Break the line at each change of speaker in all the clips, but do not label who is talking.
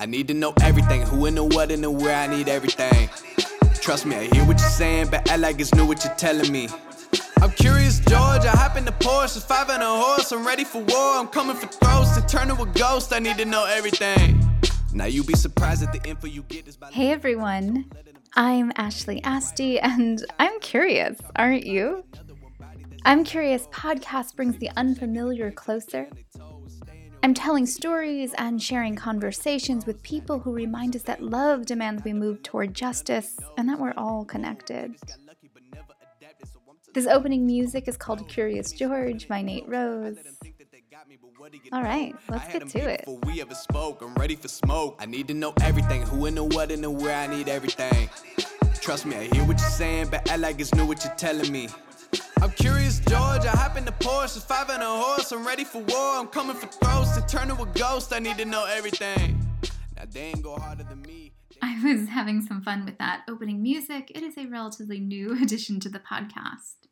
I need to know everything, who and the what and the where, I need everything. Trust me, I hear what you're saying, but act like it's new what you're telling me. I'm curious, George. I hop in the Porsche, five and a horse. I'm ready for war. I'm coming for throats to turn to a ghost. I need to know everything. Now you be surprised at the info you get. Is by
Hey everyone, I'm Ashley Asti, and I'm curious, aren't you? I'm Curious podcast brings the unfamiliar closer. I'm telling stories and sharing conversations with people who remind us that love demands we move toward justice and that we're all connected. This opening music is called Curious George by Nate Rose. All right, let's get to it.
We ever spoke, I'm ready for smoke. I need to know everything, who and the what and the where. I need everything. Trust me, I hear what you're saying, but act like it's new what you're telling me. I'm curious, George. I hop in the Porsche, five and a horse. I'm ready for war. I'm coming for throats to turn to a ghost. I need to know everything. Now they ain't go harder than me.
I was having some fun with that opening music. It is a relatively new addition to the podcast.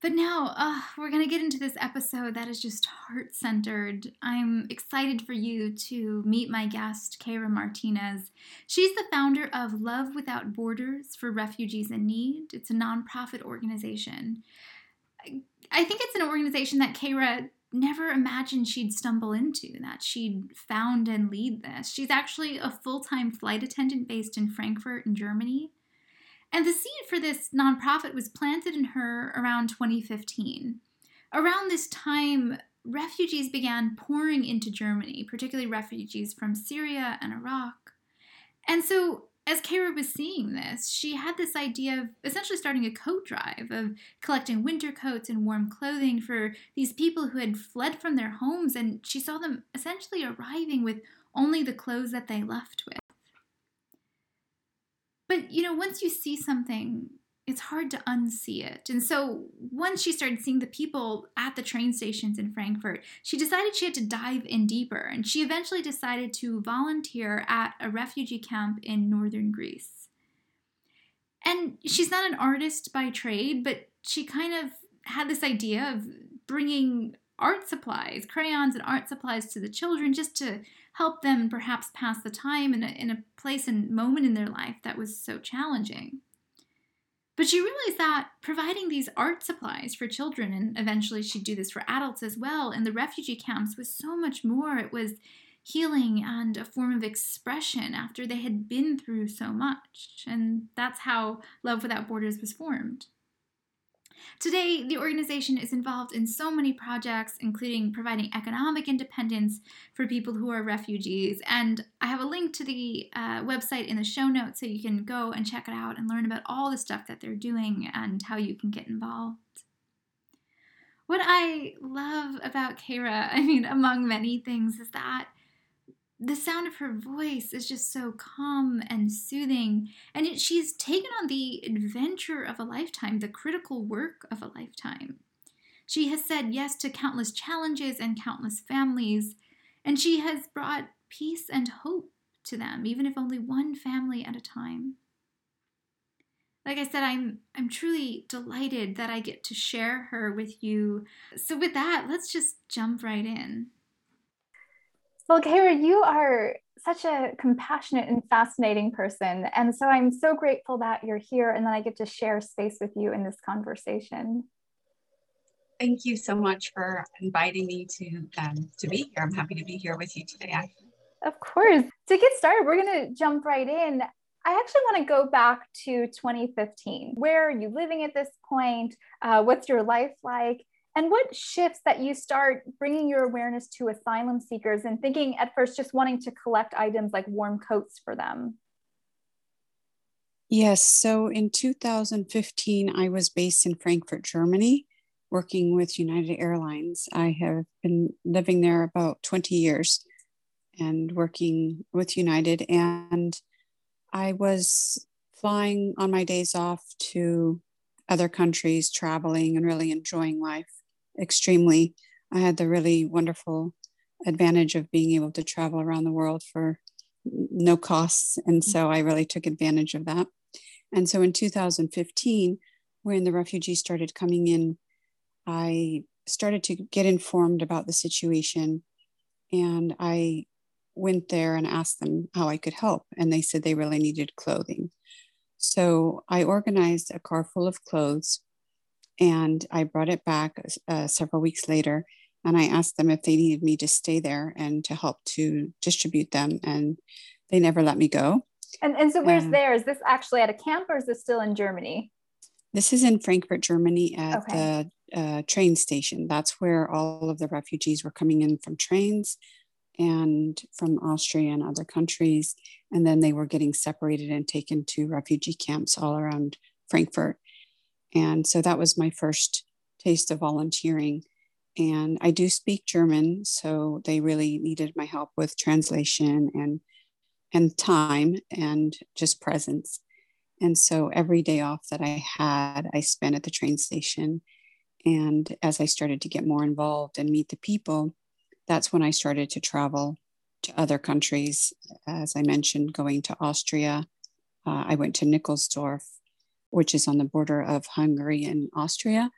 But now uh, we're going to get into this episode that is just heart centered. I'm excited for you to meet my guest, Keira Martinez. She's the founder of Love Without Borders for Refugees in Need. It's a nonprofit organization. I, think it's an organization that Keira never imagined she'd stumble into, that she'd found and lead this. She's actually a full time flight attendant based in Frankfurt, in Germany. And the seed for this nonprofit was planted in her around 2015. Around this time, refugees began pouring into Germany, particularly refugees from Syria and Iraq. And so, as Keira was seeing this, she had this idea of essentially starting a coat drive, of collecting winter coats and warm clothing for these people who had fled from their homes, and she saw them essentially arriving with only the clothes that they left with. But you know, once you see something, it's hard to unsee it. And so once she started seeing the people at the train stations in Frankfurt, she decided she had to dive in deeper. And she eventually decided to volunteer at a refugee camp in northern Greece. And she's not an artist by trade, but she kind of had this idea of bringing art supplies, crayons and art supplies to the children just to help them perhaps pass the time in a, in a place and moment in their life that was so challenging. But she realized that providing these art supplies for children, and eventually she'd do this for adults as well, in the refugee camps was so much more. It was healing and a form of expression after they had been through so much. And that's how Love Without Borders was formed. Today, the organization is involved in so many projects, including providing economic independence for people who are refugees. And I have a link to the uh, website in the show notes so you can go and check it out and learn about all the stuff that they're doing and how you can get involved. What I love about Keira, I mean, among many things, is that the sound of her voice is just so calm and soothing. And it, she's taken on the adventure of a lifetime, the critical work of a lifetime. She has said yes to countless challenges and countless families, and she has brought peace and hope to them, even if only one family at a time. Like I said, I'm I'm truly delighted that I get to share her with you. So with that, let's just jump right in. Well, Keira, you are such a compassionate and fascinating person. And so I'm so grateful that you're here and that I get to share space with you in this conversation.
Thank you so much for inviting me to um, to be here. I'm happy to be here with you today.
Of course. To get started, we're going to jump right in. I actually want to go back to 2015. Where are you living at this point? Uh, what's your life like? And what shifts that you start bringing your awareness to asylum seekers and thinking at first just wanting to collect items like warm coats for them?
Yes. So in 2015, I was based in Frankfurt, Germany, working with United Airlines. I have been living there about 20 years and working with United. And I was flying on my days off to other countries, traveling and really enjoying life extremely. I had the really wonderful advantage of being able to travel around the world for no costs. And so I really took advantage of that. And so in 2015, when the refugees started coming in, I started to get informed about the situation. And I went there and asked them how I could help. And they said they really needed clothing. So I organized a car full of clothes and I brought it back uh, several weeks later. And I asked them if they needed me to stay there and to help to distribute them. And they never let me go.
And, and so, where's uh, there? Is this actually at a camp or is this still in Germany?
This is in Frankfurt, Germany, at okay. the uh, train station. That's where all of the refugees were coming in from trains and from Austria and other countries. And then they were getting separated and taken to refugee camps all around Frankfurt. And so that was my first taste of volunteering. And I do speak German, so they really needed my help with translation and and time and just presence. And so every day off that I had, I spent at the train station. And as I started to get more involved and meet the people, that's when I started to travel to other countries. As I mentioned, going to Austria. Uh, I went to Nickelsdorf, which is on the border of Hungary and Austria.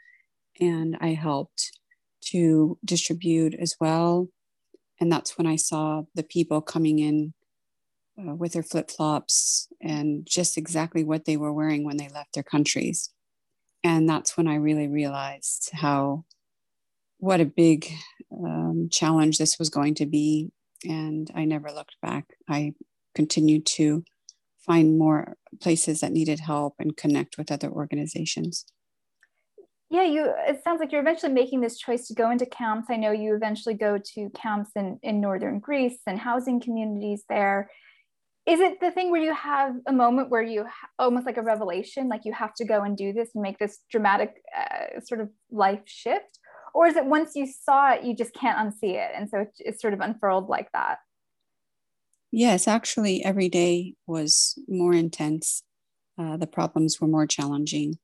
And I helped to distribute as well. And that's when I saw the people coming in uh, with their flip flops and just exactly what they were wearing when they left their countries. And that's when I really realized how, what a big um, challenge this was going to be. And I never looked back. I continued to find more places that needed help and connect with other organizations.
Yeah, you it sounds like you're eventually making this choice to go into camps. I know you eventually go to camps in, in northern Greece and housing communities there is it the thing where you have a moment where you almost like a revelation like you have to go and do this and make this dramatic uh, sort of life shift or is it once you saw it you just can't unsee it and so it's sort of unfurled like that
yes actually every day was more intense uh, the problems were more challenging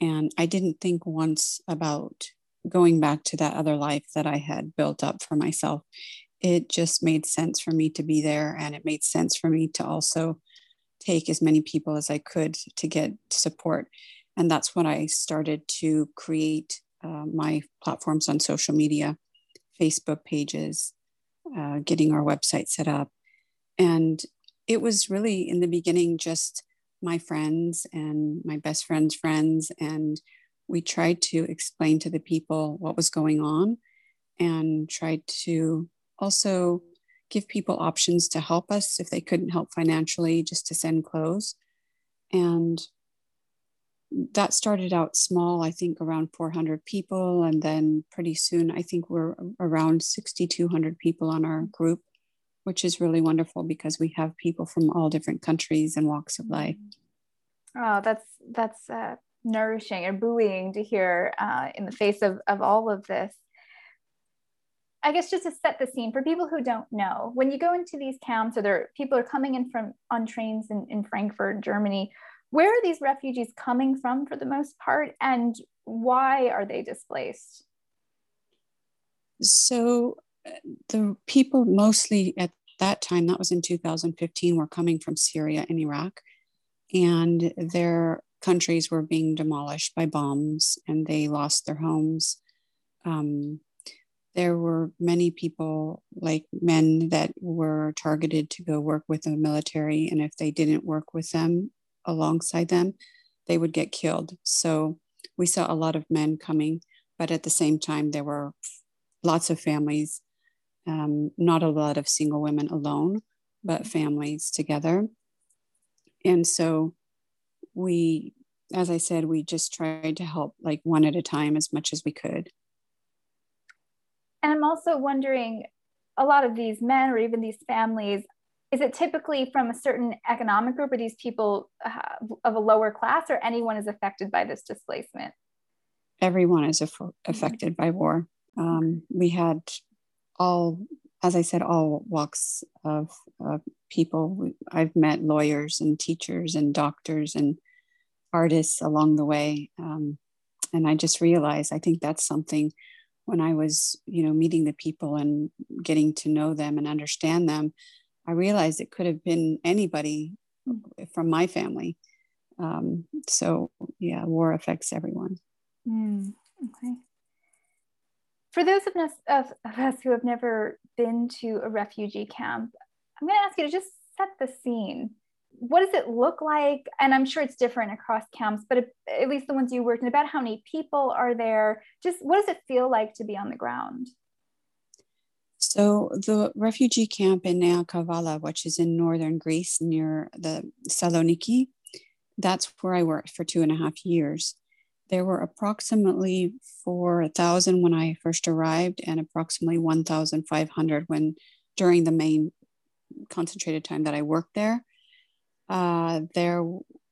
and i didn't think once about going back to that other life that i had built up for myself it just made sense for me to be there and it made sense for me to also take as many people as I could to get support. And that's when I started to create uh, my platforms on social media, Facebook pages, uh, getting our website set up. And it was really in the beginning just my friends and my best friend's friends. And we tried to explain to the people what was going on and tried to also give people options to help us if they couldn't help financially, just to send clothes. And that started out small, I think around 400 people. And then pretty soon, I think we're around 6,200 people on our group, which is really wonderful because we have people from all different countries and walks of life.
Oh, that's, that's uh, nourishing and buoying to hear uh, in the face of, of all of this. I guess just to set the scene for people who don't know, when you go into these camps or there people are coming in from on trains in, in Frankfurt, Germany, where are these refugees coming from for the most part and why are they displaced?
So the people mostly at that time, that was in 2015, were coming from Syria and Iraq, and their countries were being demolished by bombs and they lost their homes. Um, there were many people, like men, that were targeted to go work with the military. And if they didn't work with them alongside them, they would get killed. So we saw a lot of men coming, but at the same time, there were lots of families, um, not a lot of single women alone, but families together. And so we, as I said, we just tried to help like one at a time as much as we could.
And I'm also wondering a lot of these men or even these families, is it typically from a certain economic group or these people uh, of a lower class or anyone is affected by this displacement?
Everyone is aff- affected mm-hmm. by war. Um, we had all, as I said, all walks of people. I've met lawyers and teachers and doctors and artists along the way. Um, and I just realized I think that's something when I was, you know, meeting the people and getting to know them and understand them, I realized it could have been anybody from my family. Um, so yeah, war affects everyone.
Mm, okay. For those of us, of, of us who have never been to a refugee camp, I'm going to ask you to just set the scene. What does it look like? And I'm sure it's different across camps, but at least the ones you worked in, about how many people are there? Just what does it feel like to be on the ground?
So the refugee camp in Nea Kavala, which is in northern Greece near the Saloniki, that's where I worked for two and a half years. There were approximately 4,000 when I first arrived and approximately 1,500 when during the main concentrated time that I worked there. Uh, there,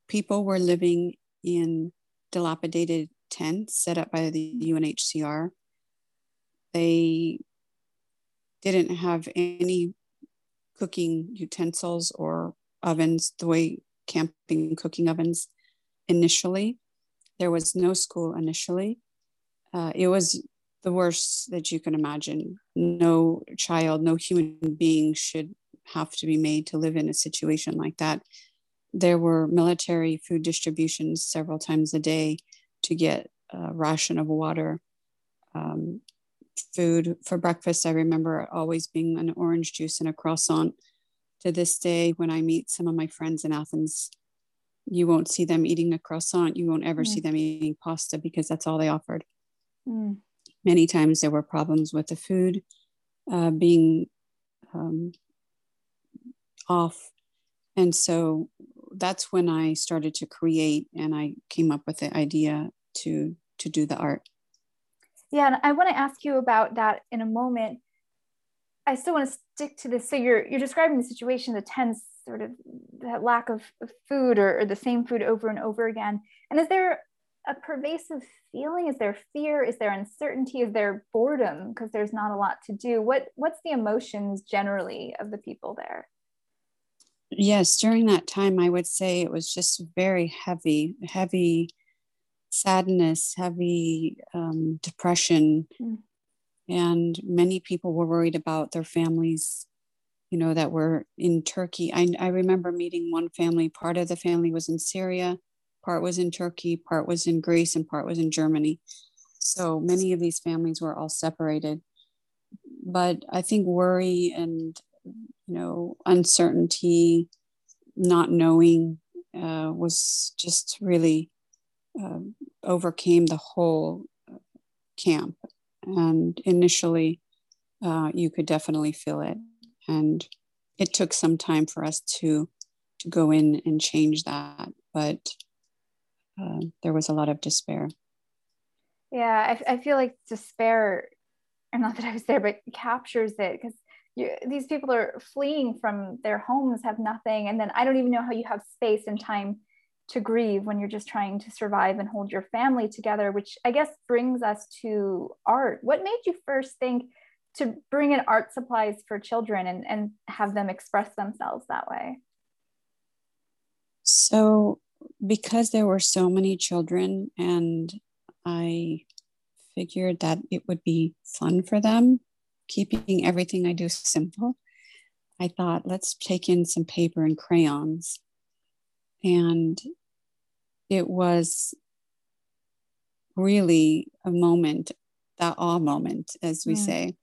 people were living in dilapidated tents set up by the UNHCR. They didn't have any cooking utensils or ovens the way camping cooking ovens initially. There was no school initially. Uh, it was the worst that you can imagine. No child, no human being should have to be made to live in a situation like that. There were military food distributions several times a day to get a ration of water. Um, food for breakfast, I remember always being an orange juice and a croissant. To this day, when I meet some of my friends in Athens, you won't see them eating a croissant. You won't ever mm. see them eating pasta because that's all they offered. Mm. Many times there were problems with the food uh, being um, off. And so that's when I started to create and I came up with the idea to to do the art.
Yeah, and I want to ask you about that in a moment. I still want to stick to this. So you're you're describing the situation, the tense sort of that lack of, of food or, or the same food over and over again. And is there a pervasive feeling? Is there fear? Is there uncertainty? Is there boredom because there's not a lot to do? What what's the emotions generally of the people there?
Yes, during that time, I would say it was just very heavy, heavy sadness, heavy um, depression. Mm. And many people were worried about their families, you know, that were in Turkey. I, I remember meeting one family, part of the family was in Syria, part was in Turkey, part was in Greece, and part was in Germany. So many of these families were all separated. But I think worry and you know, uncertainty, not knowing uh, was just really uh, overcame the whole camp. And initially, uh, you could definitely feel it. And it took some time for us to to go in and change that, but uh, there was a lot of despair.
Yeah, I, I feel like despair, or not that I was there, but captures it because these people are fleeing from their homes, have nothing, and then I don't even know how you have space and time to grieve when you're just trying to survive and hold your family together. Which I guess brings us to art. What made you first think to bring in art supplies for children and, and have them express themselves that way?
So, because there were so many children, and I figured that it would be fun for them keeping everything I do simple, I thought, let's take in some paper and crayons. And it was really a moment, that awe moment, as we mm. say,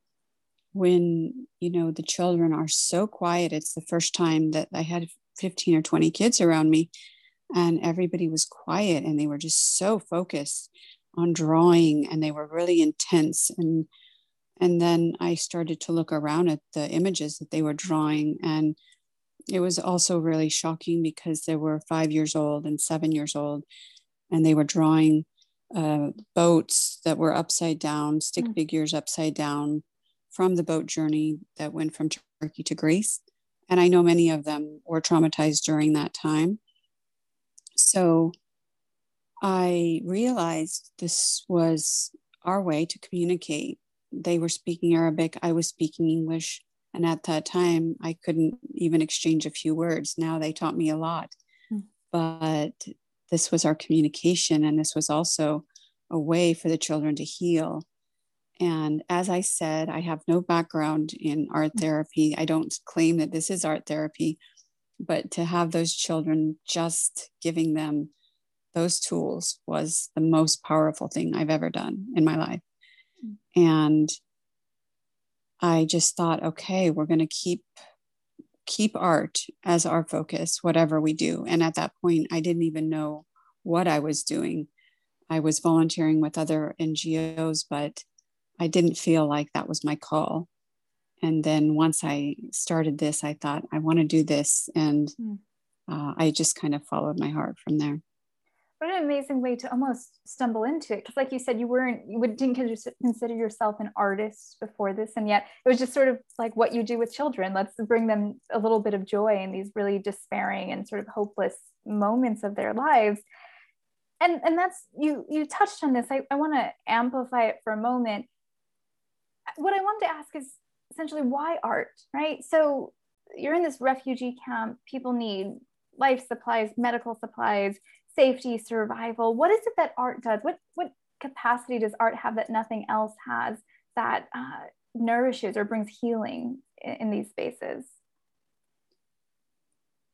when, you know, the children are so quiet. It's the first time that I had 15 or 20 kids around me, and everybody was quiet and they were just so focused on drawing and they were really intense and and then I started to look around at the images that they were drawing. And it was also really shocking because they were five years old and seven years old. And they were drawing uh, boats that were upside down, stick mm. figures upside down from the boat journey that went from Turkey to Greece. And I know many of them were traumatized during that time. So I realized this was our way to communicate they were speaking Arabic, I was speaking English. And at that time, I couldn't even exchange a few words. Now they taught me a lot. Mm. But this was our communication, and this was also a way for the children to heal. And as I said, I have no background in art hmm. therapy. I don't claim that this is art therapy, but to have those children just giving them those tools was the most powerful thing I've ever done in my life. And I just thought, okay, we're going to keep keep art as our focus, whatever we do. And at that point, I didn't even know what I was doing. I was volunteering with other NGOs, but I didn't feel like that was my call. And then once I started this, I thought, I want to do this. And mm. uh, I just kind of followed my heart from there.
What an amazing way to almost stumble into it. Because, like you said, you weren't, you didn't consider yourself an artist before this. And yet it was just sort of like what you do with children. Let's bring them a little bit of joy in these really despairing and sort of hopeless moments of their lives. And, and that's, you, you touched on this. I, I want to amplify it for a moment. What I wanted to ask is essentially why art, right? So you're in this refugee camp, people need life supplies, medical supplies, safety, survival. What is it that art does? What what capacity does art have that nothing else has that uh, nourishes or brings healing in, in these spaces?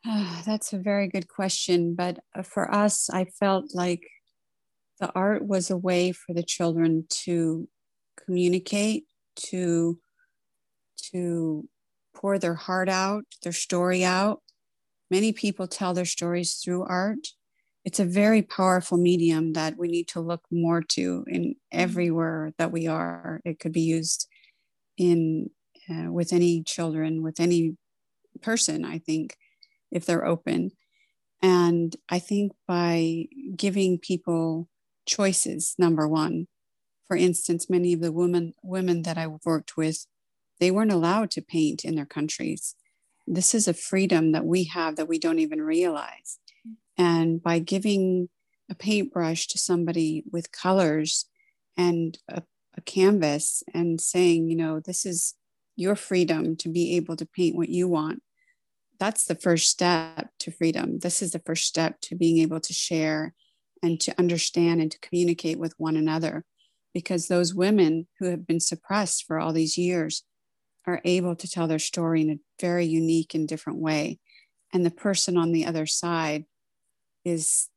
that's a very good question. But uh, for us, I felt like the art was a way for the children to communicate, to to pour their heart out, their story out. Many people tell their stories through art. It's a very powerful medium that we need to look more to in everywhere that we are. It could be used in uh, with any children, with any person, I think, if they're open. And I think by giving people choices, number one, for instance, many of the women women that I worked with they weren't allowed to paint in their countries. This is a freedom that we have that we don't even realize. And by giving a paintbrush to somebody with colors and a, a canvas and saying, you know, this is your freedom to be able to paint what you want, that's the first step to freedom. This is the first step to being able to share and to understand and to communicate with one another. Because those women who have been suppressed for all these years are able to tell their story in a very unique and different way. And the person on the other side is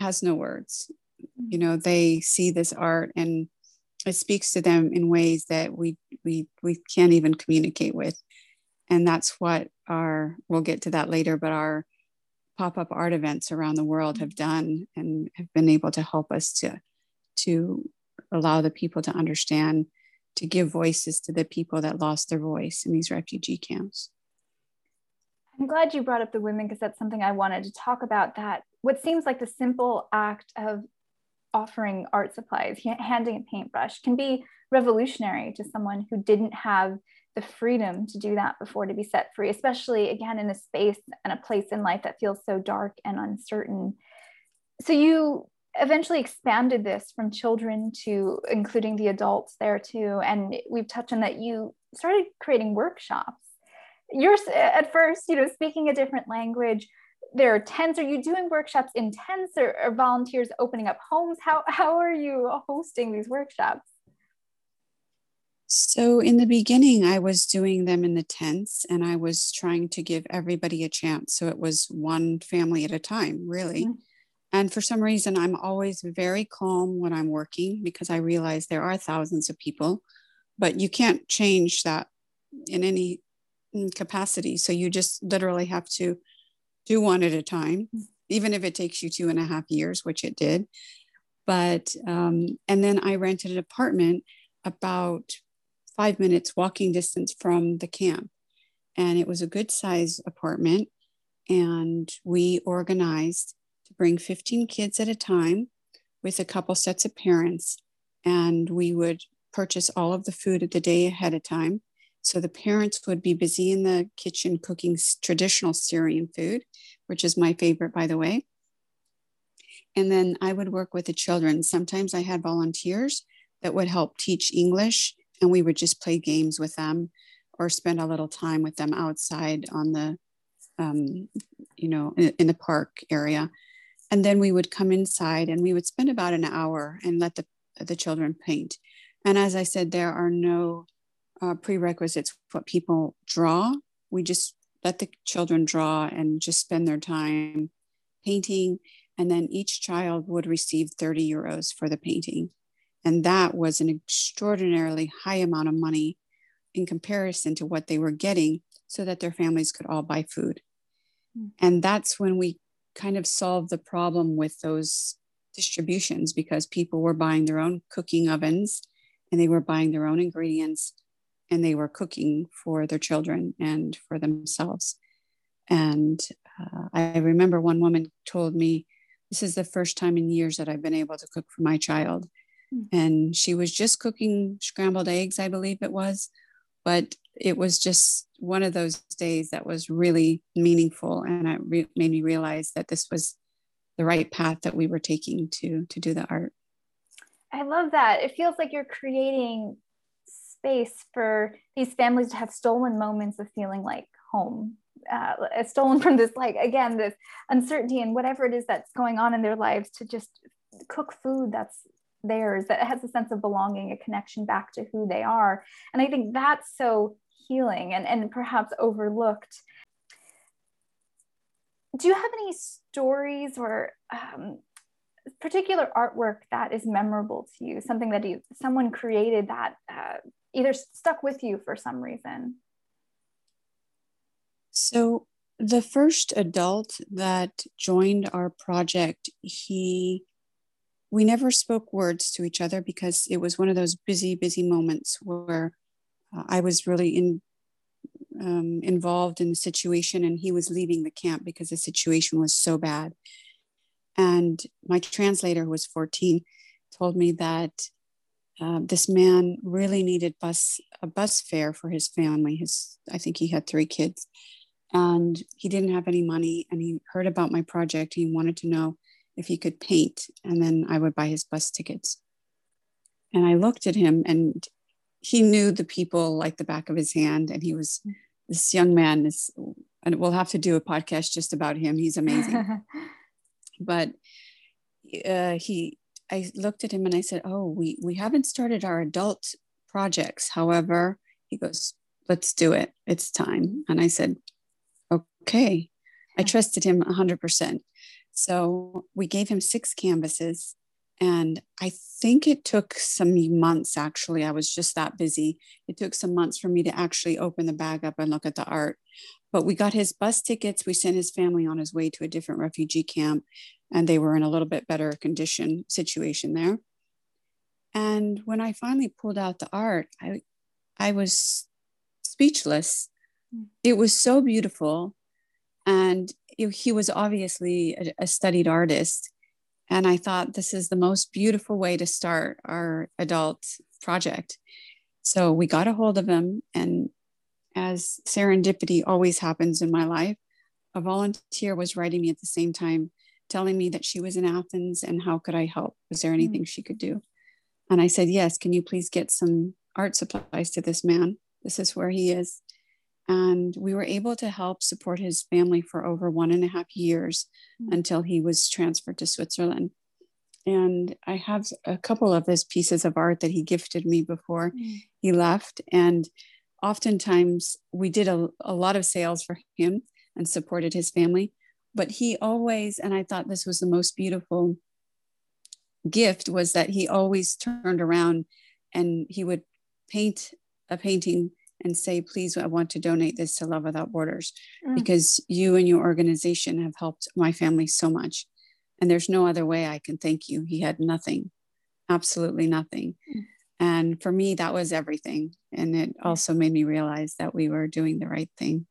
has no words. You know, they see this art and it speaks to them in ways that we we we can't even communicate with. And that's what our we'll get to that later, but our pop-up art events around the world have done and have been able to help us to to allow the people to understand to give voices to the people that lost their voice in these refugee camps.
I'm glad you brought up the women because that's something I wanted to talk about. That what seems like the simple act of offering art supplies, handing a paintbrush, can be revolutionary to someone who didn't have the freedom to do that before to be set free, especially again in a space and a place in life that feels so dark and uncertain. So you eventually expanded this from children to including the adults there too. And we've touched on that you started creating workshops. You're at first, you know, speaking a different language. There are tents. Are you doing workshops in tents or, or volunteers opening up homes? How, how are you hosting these workshops?
So, in the beginning, I was doing them in the tents and I was trying to give everybody a chance. So, it was one family at a time, really. Mm-hmm. And for some reason, I'm always very calm when I'm working because I realize there are thousands of people, but you can't change that in any mm, capacity. So you just literally have to do one at a time, even if it takes you two and a half years, which it did. But, um, and then I rented an apartment about five minutes walking distance from the camp. And it was a good size apartment. And we organized to bring 15 kids at a time with a couple sets of parents. And we would purchase all of the food at the day ahead of time. So the parents would be busy in the kitchen cooking traditional Syrian food, which is my favorite, by the way. And then I would work with the children. Sometimes I had volunteers that would help teach English, and we would just play games with them or spend a little time with them outside on the, um, you know, in, in the park area and then we would come inside and we would spend about an hour and let the, the children paint and as i said there are no uh, prerequisites what people draw we just let the children draw and just spend their time painting and then each child would receive 30 euros for the painting and that was an extraordinarily high amount of money in comparison to what they were getting so that their families could all buy food.
Mm.
And that's when we kind of solved the problem with those distributions because people were buying their own cooking ovens and they were buying their own ingredients and they were cooking for their children and for themselves. And uh, I remember one woman told me, This is the first time in years that I've been able to cook for my child.
Mm.
And she was just cooking scrambled eggs, I believe it was. But it was just one of those days that was really meaningful. And it re- made me realize that this was the right path that we were taking to, to do the art.
I love that. It feels like you're creating space for these families to have stolen moments of feeling like home uh, stolen from this like again this uncertainty and whatever it is that's going on in their lives to just cook food that's theirs that has a sense of belonging a connection back to who they are. And i think that's so healing and, and perhaps overlooked. Do you have any stories or um, particular artwork that is memorable to you? Something that you someone created that uh, either stuck with you for some reason?
So the first adult that joined our project he we never spoke words to each other because it was one of those busy busy moments where uh, i was really in um, involved in the situation and he was leaving the camp because the situation was so bad. And my translator who was 14 told me that uh, this man really needed bus a bus fare for his family. His i think he had three kids. And he didn't have any money and he heard about my project. He wanted to know if he could paint and then i would buy his bus tickets. And i looked at him and he knew the people like the back of his hand and he was this young man is and we'll have to do a podcast just about him. He's amazing. But uh, he i looked at him and i said oh we we haven't started our adult projects. However he goes let's do it. It's time. And i said okay. I trusted him 100% so we gave him six canvases and I think it took some months, actually. I was just that busy. It took some months for me to actually open the bag up and look at the art. But we got his bus tickets. We sent his family on his way to a different refugee camp, and they were in a little bit better condition situation there. And when I finally pulled out the art, I, I was speechless. Hmm. It was so beautiful. And it, he was obviously a, a studied artist and I thought this is the most beautiful way to start our adult project. So we got a hold of him. And as serendipity always happens in my life, a volunteer was writing me at the same time, telling me that she was in Athens and how could I help? Was there anything mm. she could do? And I said, Yes, can you please get some art supplies to this man? This is where he is. And we were able to help support his family for over one and a half years mm-hmm. until he was transferred to Switzerland. And I have a couple of his pieces of art that he gifted me before mm-hmm. he left. And oftentimes we did a, a lot of sales for him and supported his family. But he always, and I thought this was the most beautiful gift, was that he always turned around and he would paint a painting and say, please, I want to donate this to Love Without Borders mm. because you and your organization have helped my family so much. And there's no other way I can thank you. He had nothing, absolutely nothing. Mm. And for me, that was everything. And it also made me realize that we were doing the right thing.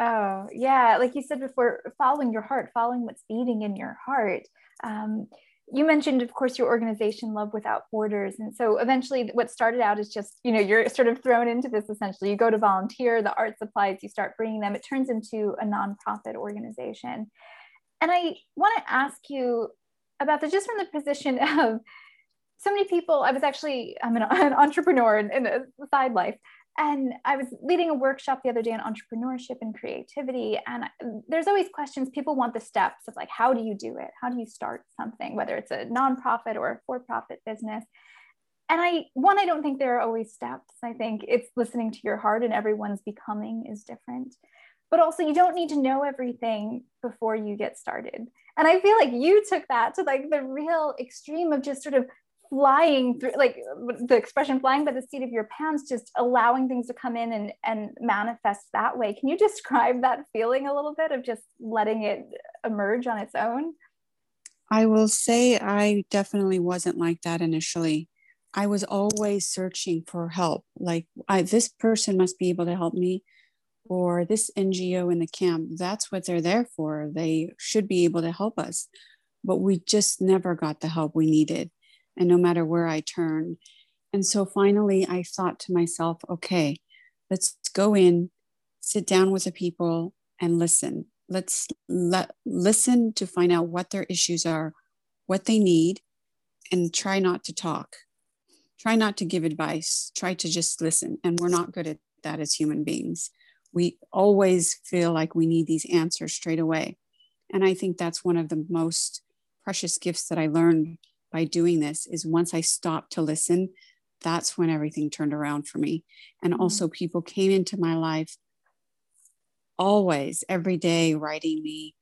Oh, yeah. Like you said before, following your heart, following what's beating in your heart. Um, you mentioned of course your organization love without borders. And so eventually what started out is just you know you're sort of thrown into this essentially. You go to volunteer the art supplies you start bringing them. It turns into a nonprofit organization. And i want to ask you about this just from the position of so many people i was actually i'm an, an entrepreneur in, in a side life and I was leading a workshop the other day on entrepreneurship and creativity. And there's always questions people want the steps of like, how do you do it? How do you start something, whether it's a nonprofit or a for profit business? And I, one, I don't think there are always steps. I think it's listening to your heart, and everyone's becoming is different. But also, you don't need to know everything before you get started. And I feel like you took that to like the real extreme of just sort of flying through like the expression flying by the seat of your pants just allowing things to come in and and manifest that way. Can you describe that feeling a little bit of just letting it emerge on its own?
I will say i definitely wasn't like that initially. I was always searching for help. Like I, this person must be able to help me or this ngo in the camp that's what they're there for. They should be able to help us but we just never got the help we needed and no matter where I turned. And so finally, I thought to myself, okay, let's go in, sit down with the people and listen. Let's let, listen to find out what their issues are, what they need, and try not to talk. Try not to give advice. Try to just listen. And we're not good at that as human beings. We always feel like we need these answers straight away. And I think that's one of the most precious gifts that I learned by doing this is once I stopped to listen, that's when everything turned around for me. And mm-hmm. also, people came into my life always, every day, writing me.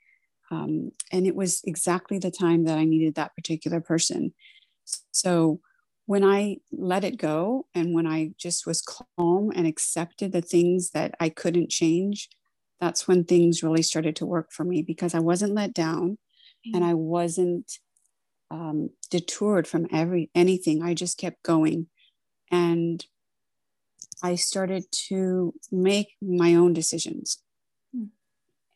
Um, and it was exactly the time that I needed that particular person. So when I let it go and when I just was calm and accepted the things that I couldn't change, that's when things really started to work for me because I wasn't let down and mm-hmm. I wasn't um, detoured from every anything. I just kept going, and I started to make my own decisions. Hmm.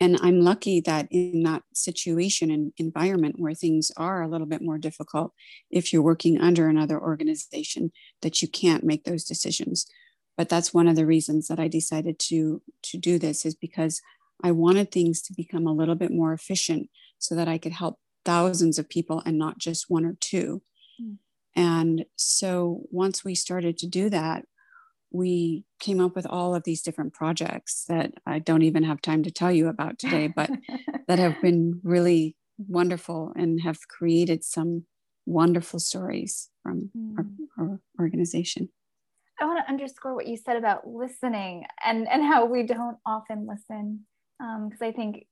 And I'm lucky that in that situation and environment where things are a little bit more difficult, if you're working under another organization, that you can't make those decisions. But that's one of the reasons that I decided to to do this is because I wanted things to become a little bit more efficient so that I could help thousands of people and not just one or two. Mm. And so once we started to do that, we came up with all of these different projects that I don't even have time to tell you about today, but that have been really wonderful and have created some wonderful stories from mm. our, our organization.
I want to underscore what you said about listening and, and how we don't often listen. Because um, I think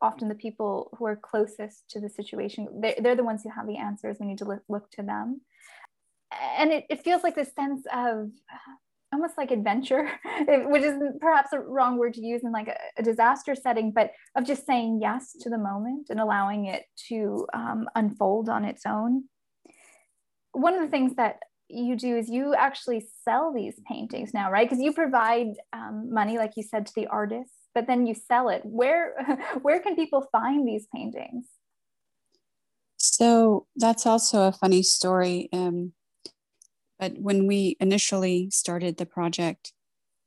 often the people who are closest to the situation they're, they're the ones who have the answers. We need to look, look to them. And it, it feels like this sense of almost like adventure which is perhaps a wrong word to use in like a, a, disaster setting but of just saying yes to the moment and allowing it to um, unfold on its own. One of the things that you do is you actually sell these paintings now right? Because you provide um, money like you said to the artists but then you sell it. Where where can people find these paintings?
So that's also a funny story um, but when we initially started the project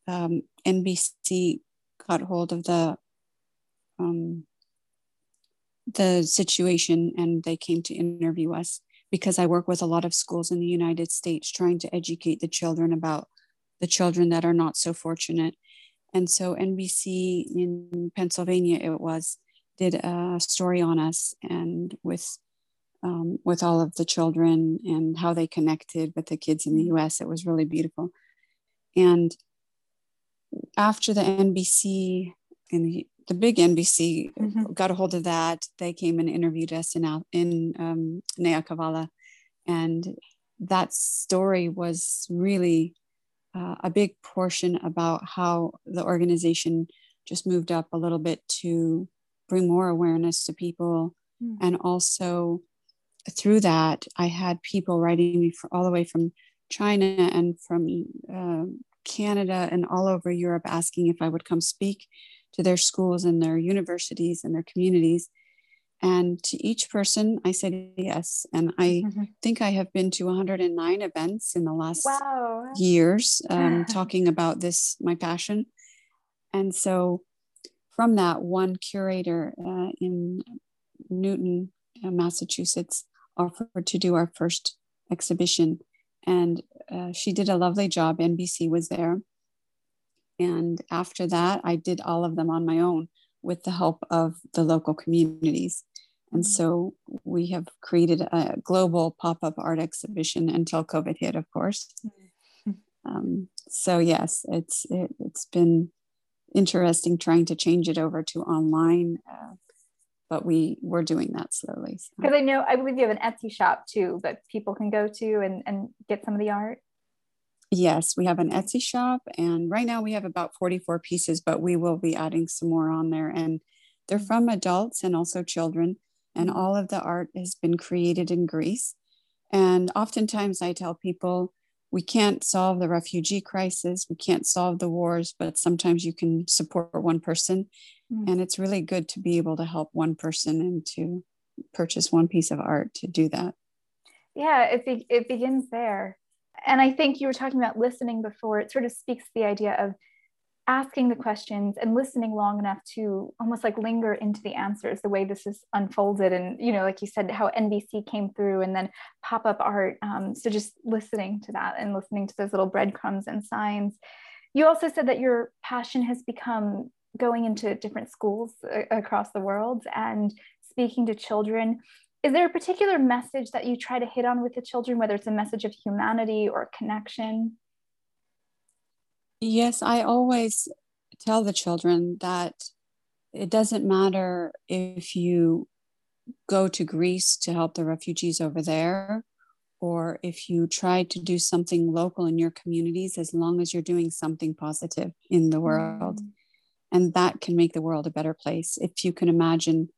um, nbc got hold of the um, the situation and they came to interview us because I work with a lot of schools in the United States trying to educate the children about the children that are not so fortunate and so NBC in Pennsylvania, it was, did a story on us and with um, with all of the children and how they connected with the kids in the US. It was really beautiful. And after the NBC and the, the big NBC mm-hmm. got a hold of that, they came and interviewed us in, in um, Nea Kavala. And that story was really uh, a big portion about how the organization just moved up a little bit to bring more awareness to people. Mm. And also through that, I had people writing me for, all the way from China and from uh, Canada and all over Europe asking if I would come speak to their schools and their universities and their communities. And to each person, I said yes. And I mm-hmm. think I have been to 109 events in the last wow. years um, talking about this, my passion. And so from that, one curator uh, in Newton, uh, Massachusetts, offered to do our first exhibition. And uh, she did a lovely job. NBC was there. And after that, I did all of them on my own with the help of the local communities. And mm-hmm. so we have created a global pop up art exhibition until COVID hit, of course. Mm-hmm. Um, so yes, it's it, has been interesting trying to change it over to online. Uh, but we we're doing that slowly.
Because so. I know I believe you have an Etsy shop too that people can go to and, and get some of the art.
Yes, we have an Etsy shop, and right now we have about 44 pieces, but we will be adding some more on there. And they're mm. from adults and also children. And all of the art has been created in Greece. And oftentimes I tell people we can't solve the refugee crisis, we can't solve the wars, but sometimes you can support one person. Mm. And it's really good to be able to help one person and to purchase one piece of art to do that.
Yeah, it, be- it begins there and I think you were talking about listening before. It sort of speaks to the idea of asking the questions and listening long enough to almost like linger into the answers the way this is unfolded and you know like you said how nbc came through and then pop-up art. Um, so just listening to that and listening to those little breadcrumbs and signs. You also said that your passion has become going into different schools across the world and speaking to children. Is there a particular message that you try to hit on with the children whether it's a message of humanity or connection
yes i always tell the children that it doesn't matter if you go to greece to help the refugees over there or if you try to do something local in your communities as long as you're doing something positive in the world mm. and that can make the world a better place if you can imagine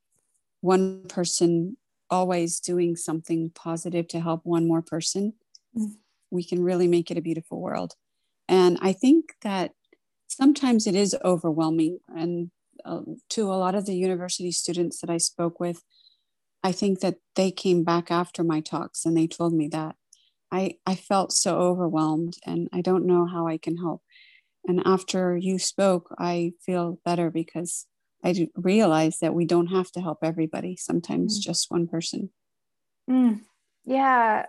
one person always doing something positive to help one more person, mm. we can really make it a beautiful world. And I think that sometimes it is overwhelming. And uh, to a lot of the university students that I spoke with, I think that they came back after my talks and they told me that I, I felt so overwhelmed and I don't know how I can help. And after you spoke, I feel better because I realize that we don't have to help everybody, sometimes mm. just one person.
Mm. Yeah,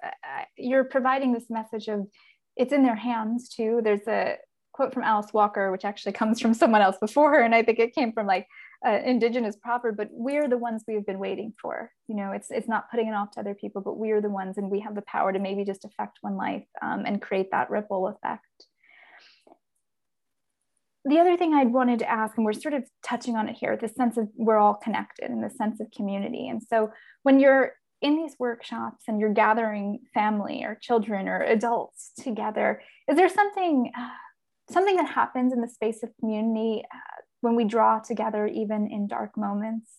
you're providing this message of it's in their hands too. There's a quote from Alice Walker, which actually comes from someone else before her, and I think it came from like uh, indigenous proverb. But we're the ones we've been waiting for. You know, it's it's not putting it off to other people, but we are the ones, and we have the power to maybe just affect one life um, and create that ripple effect the other thing I'd wanted to ask, and we're sort of touching on it here, the sense of we're all connected and the sense of community. And so when you're in these workshops and you're gathering family or children or adults together, is there something uh, something that happens in the space of community uh, when we draw together, even in dark moments?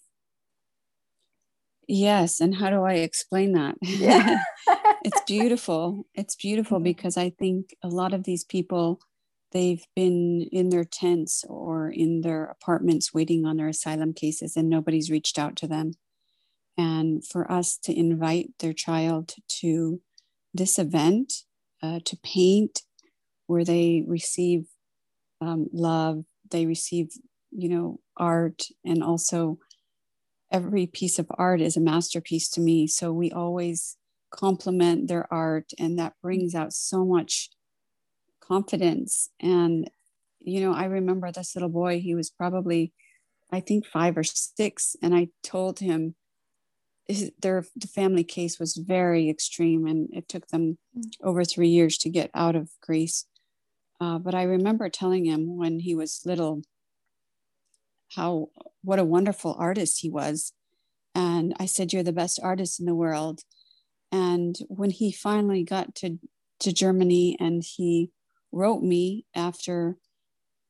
Yes, and how do I explain that? Yeah. it's beautiful. It's beautiful mm-hmm. because I think a lot of these people they've been in their tents or in their apartments waiting on their asylum cases and nobody's reached out to them and for us to invite their child to this event uh, to paint where they receive um, love they receive you know art and also every piece of art is a masterpiece to me so we always compliment their art and that brings out so much confidence. And, you know, I remember this little boy, he was probably, I think, five or six. And I told him their the family case was very extreme and it took them mm. over three years to get out of Greece. Uh, but I remember telling him when he was little how what a wonderful artist he was. And I said, You're the best artist in the world. And when he finally got to, to Germany and he wrote me after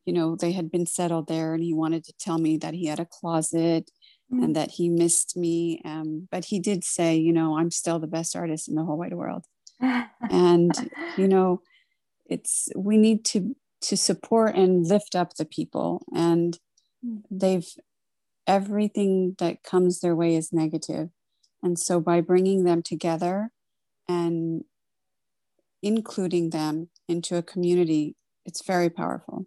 you know they had been settled there and he wanted to tell me that he had a closet mm. and that he missed me um, but he did say you know i'm still the best artist in the whole wide world and you know it's we need to to support and lift up the people and mm. they've everything that comes their way is negative. negative and so by bringing them together and including them into a community, it's very powerful.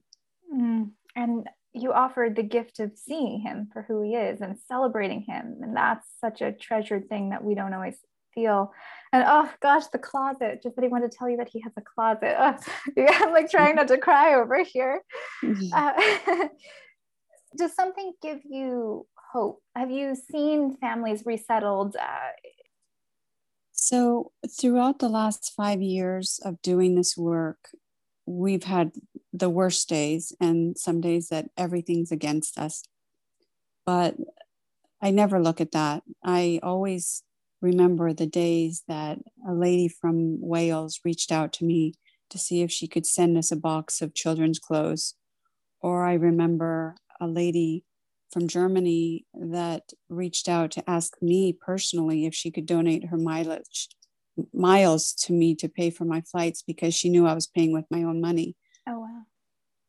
Mm. And you offered the gift of seeing him for who he is and celebrating him. And that's such a treasured thing that we don't always feel. And oh gosh, the closet. Just that he wanted to tell you that he has a closet. Oh, yeah, I'm like trying not to cry over here. Mm-hmm. Uh, does something give you hope? Have you seen families resettled uh,
so, throughout the last five years of doing this work, we've had the worst days and some days that everything's against us. But I never look at that. I always remember the days that a lady from Wales reached out to me to see if she could send us a box of children's clothes. Or I remember a lady from Germany that reached out to ask me personally if she could donate her mileage miles to me to pay for my flights because she knew I was paying with my own money.
Oh wow.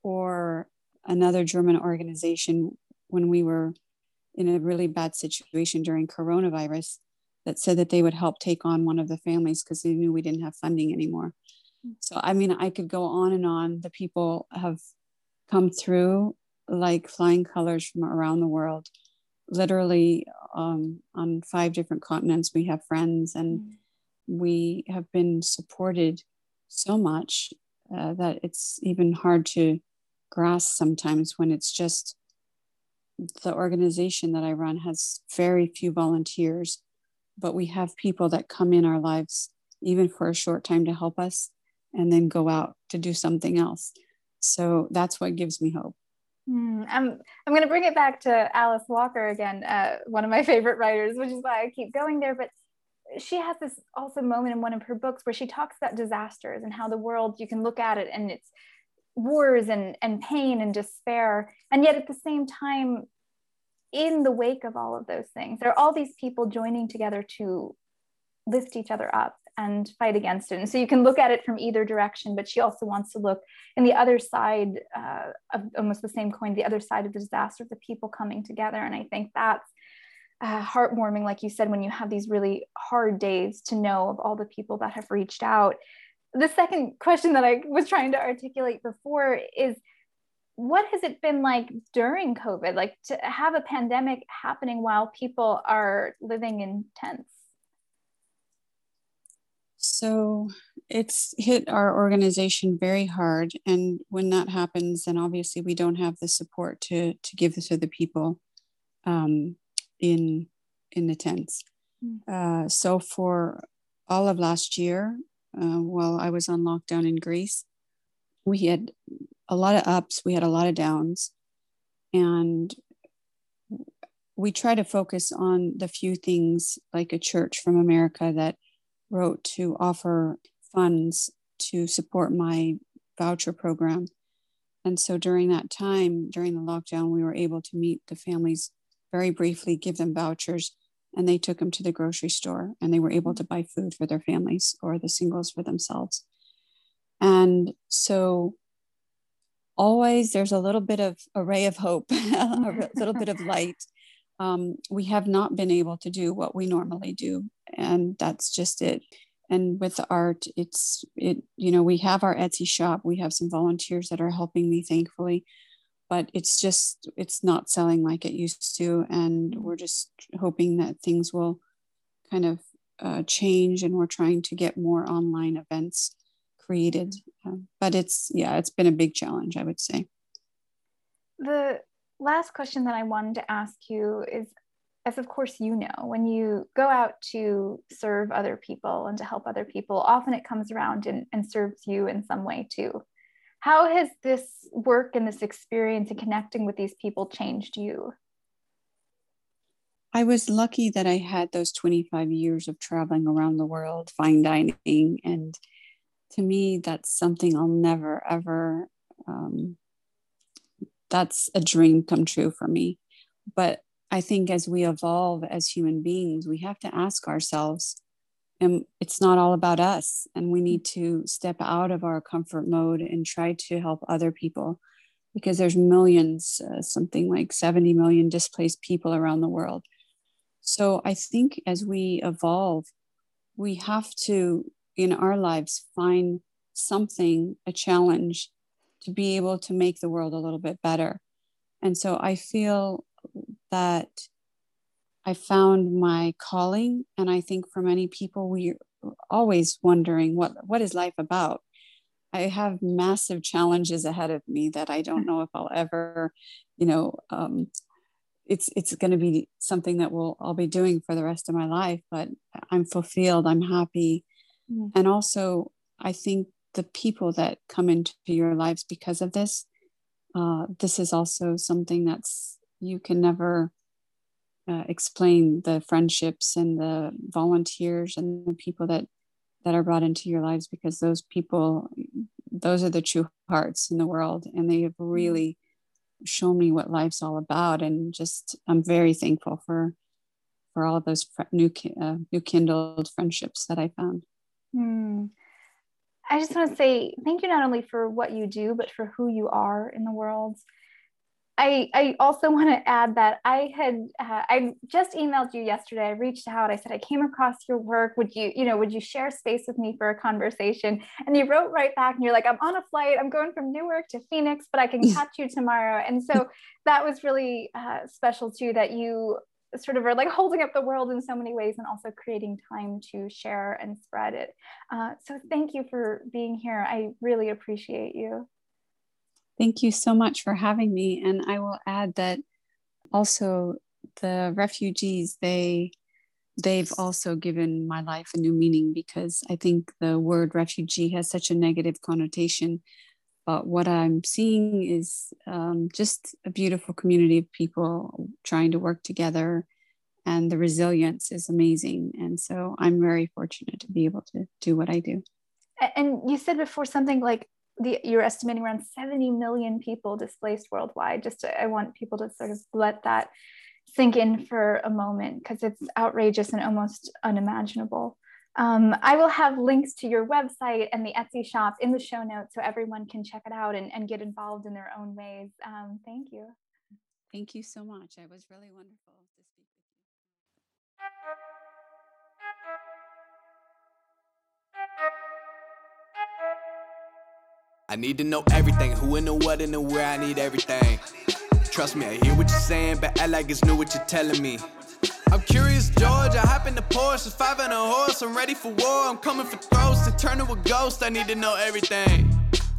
Or another German organization when we were in a really bad situation during coronavirus that said that they would help take on one of the families because they knew we didn't have funding anymore. So, I mean, I could go on and on. The people have come through like flying colors from around the world. Literally, um, on five different continents, we have friends, and mm. We have been supported so much uh, that it's even hard to grasp sometimes when it's just the organization that I run has very few volunteers, but we have people that come in our lives even for a short time to help us and then go out to do something else. So that's what gives me hope.
Mm, I'm I'm going to bring it back to Alice Walker again, uh, one of my favorite writers, which is why I keep going there. But she has this also moment in one of her books where she talks about disasters and how the world you can look at it and it's wars and and pain and despair, and yet at the same time, in the wake of all of those things, there are all these people joining together to lift each other up and fight against it. And so you can look at it from either direction, but she also wants to look in the other side uh, of almost the same coin, the other side of the disaster, the people coming together. And I think that's uh, heartwarming, like you said, when you have these really hard days to know of all the people that have reached out. The second question that I was trying to articulate before is what has it been like during COVID, like to have a pandemic happening while people are living in tents?
So it's hit our organization very hard. And when that happens, then obviously we don't have the support to, to give to the people um, in, in the tents. Mm. Uh, so for all of last year, uh, while I was on lockdown in Greece, we had a lot of ups, we had a lot of downs. And we try to focus on the few things like a church from America that wrote to offer funds to support my voucher program. And so during that time, during the lockdown, we were able to meet the families very briefly, give them vouchers, and they took them to the grocery store and they were able to buy food for their families or the singles for themselves. And so always there's a little bit of a ray of hope, a little bit of light. Um, we have not been able to do what we normally do and that's just it and with the art it's it you know we have our etsy shop we have some volunteers that are helping me thankfully but it's just it's not selling like it used to and we're just hoping that things will kind of uh, change and we're trying to get more online events created. Uh, but it's yeah it's been a big challenge i would say.
The last question that i wanted to ask you is as of course you know, when you go out to serve other people and to help other people, often it comes around and, and serves you in some way too. How has this work and this experience and connecting with these people changed you?
I was lucky that I had those 25 years of traveling around the world, fine dining. And to me, that's something I'll never, ever, um, that's a dream come true for me. But I think as we evolve as human beings, we have to ask ourselves, and it's not all about us. And we need to step out of our comfort mode and try to help other people because there's millions, uh, something like 70 million displaced people around the world. So I think as we evolve, we have to, in our lives, find something, a challenge to be able to make the world a little bit better. And so I feel that I found my calling. And I think for many people, we're always wondering what, what is life about? I have massive challenges ahead of me that I don't know if I'll ever, you know, um, it's it's going to be something that will I'll be doing for the rest of my life. But I'm fulfilled. I'm happy, mm. and also I think the people that come into your lives because of this, uh, this is also something that's you can never uh, explain the friendships and the volunteers and the people that that are brought into your lives because those people those are the true hearts in the world. And they have really shown me what life's all about. And just i'm very thankful for for all those new uh, new kindled friendships that i found.
Mm. i just want to say thank you not only for what you do but for who you are in the world I, I also want to add that I had uh, I just emailed you yesterday. I reached out. I said I came across your work. Would you you know would you share space with me for a conversation? And you wrote right back, and you're like, I'm on a flight. I'm going from Newark to Phoenix, but I can catch you tomorrow. And so that was really uh, special too. That you sort of are like holding up the world in so many ways and also creating time to share and spread it. Uh, so thank you for being here. I really appreciate you.
Thank you so much for having me. And I will add that also the refugees, they they've also given my life a new meaning because I think the word refugee has such a negative connotation. But what I'm seeing is um, just a beautiful community of people trying to work together, and the resilience is amazing. And so I'm very fortunate to be able to do what I do.
And you said before something like the, you're estimating around 70 million people displaced worldwide. Just to, I want people to sort of let that sink in for a moment because it's outrageous and almost unimaginable. Um, I will have links to your website and the Etsy shop in the show notes so everyone can check it out and, and get involved in their own ways. Um, thank you.
Thank you so much. It was really wonderful to speak with
you. I need to know everything, who and the what and the where, I need everything. Trust me, I hear what you're saying, but act like it's new what you're telling me. I'm curious, George. I hop in the Porsche, five and a horse. I'm ready for war. I'm coming for throats to turn to a ghost. I need to know everything.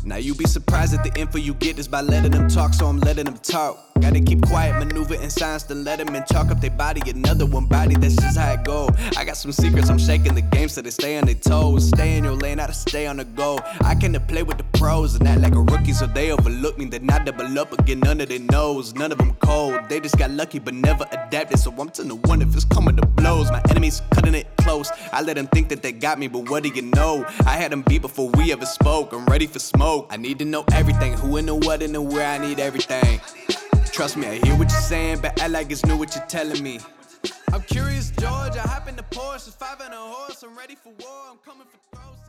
Now you be surprised at the info you get is by letting them talk, so I'm letting them talk. Gotta keep quiet, maneuver in silence, then let them in chalk up their body. Another one body, that's just how it go. I got some secrets, I'm shaking the game so they stay on their toes. Stay in your lane, I to stay on the go. I can to play with the pros and act like a rookie, so they overlook me. Then I double up again, none of their nose. None of them cold, they just got lucky but never adapted. So I'm to the one if it's coming to blows. My enemies cutting it close. I let them think that they got me, but what do you know? I had them beat before we ever spoke. I'm ready for smoke. I need to know everything, who in the what and the where, I need everything. Trust me, I hear what you're saying, but act like it's new what you're telling me. I'm curious, George. I hop in the Porsche, five and a horse. I'm ready for war. I'm coming for throws.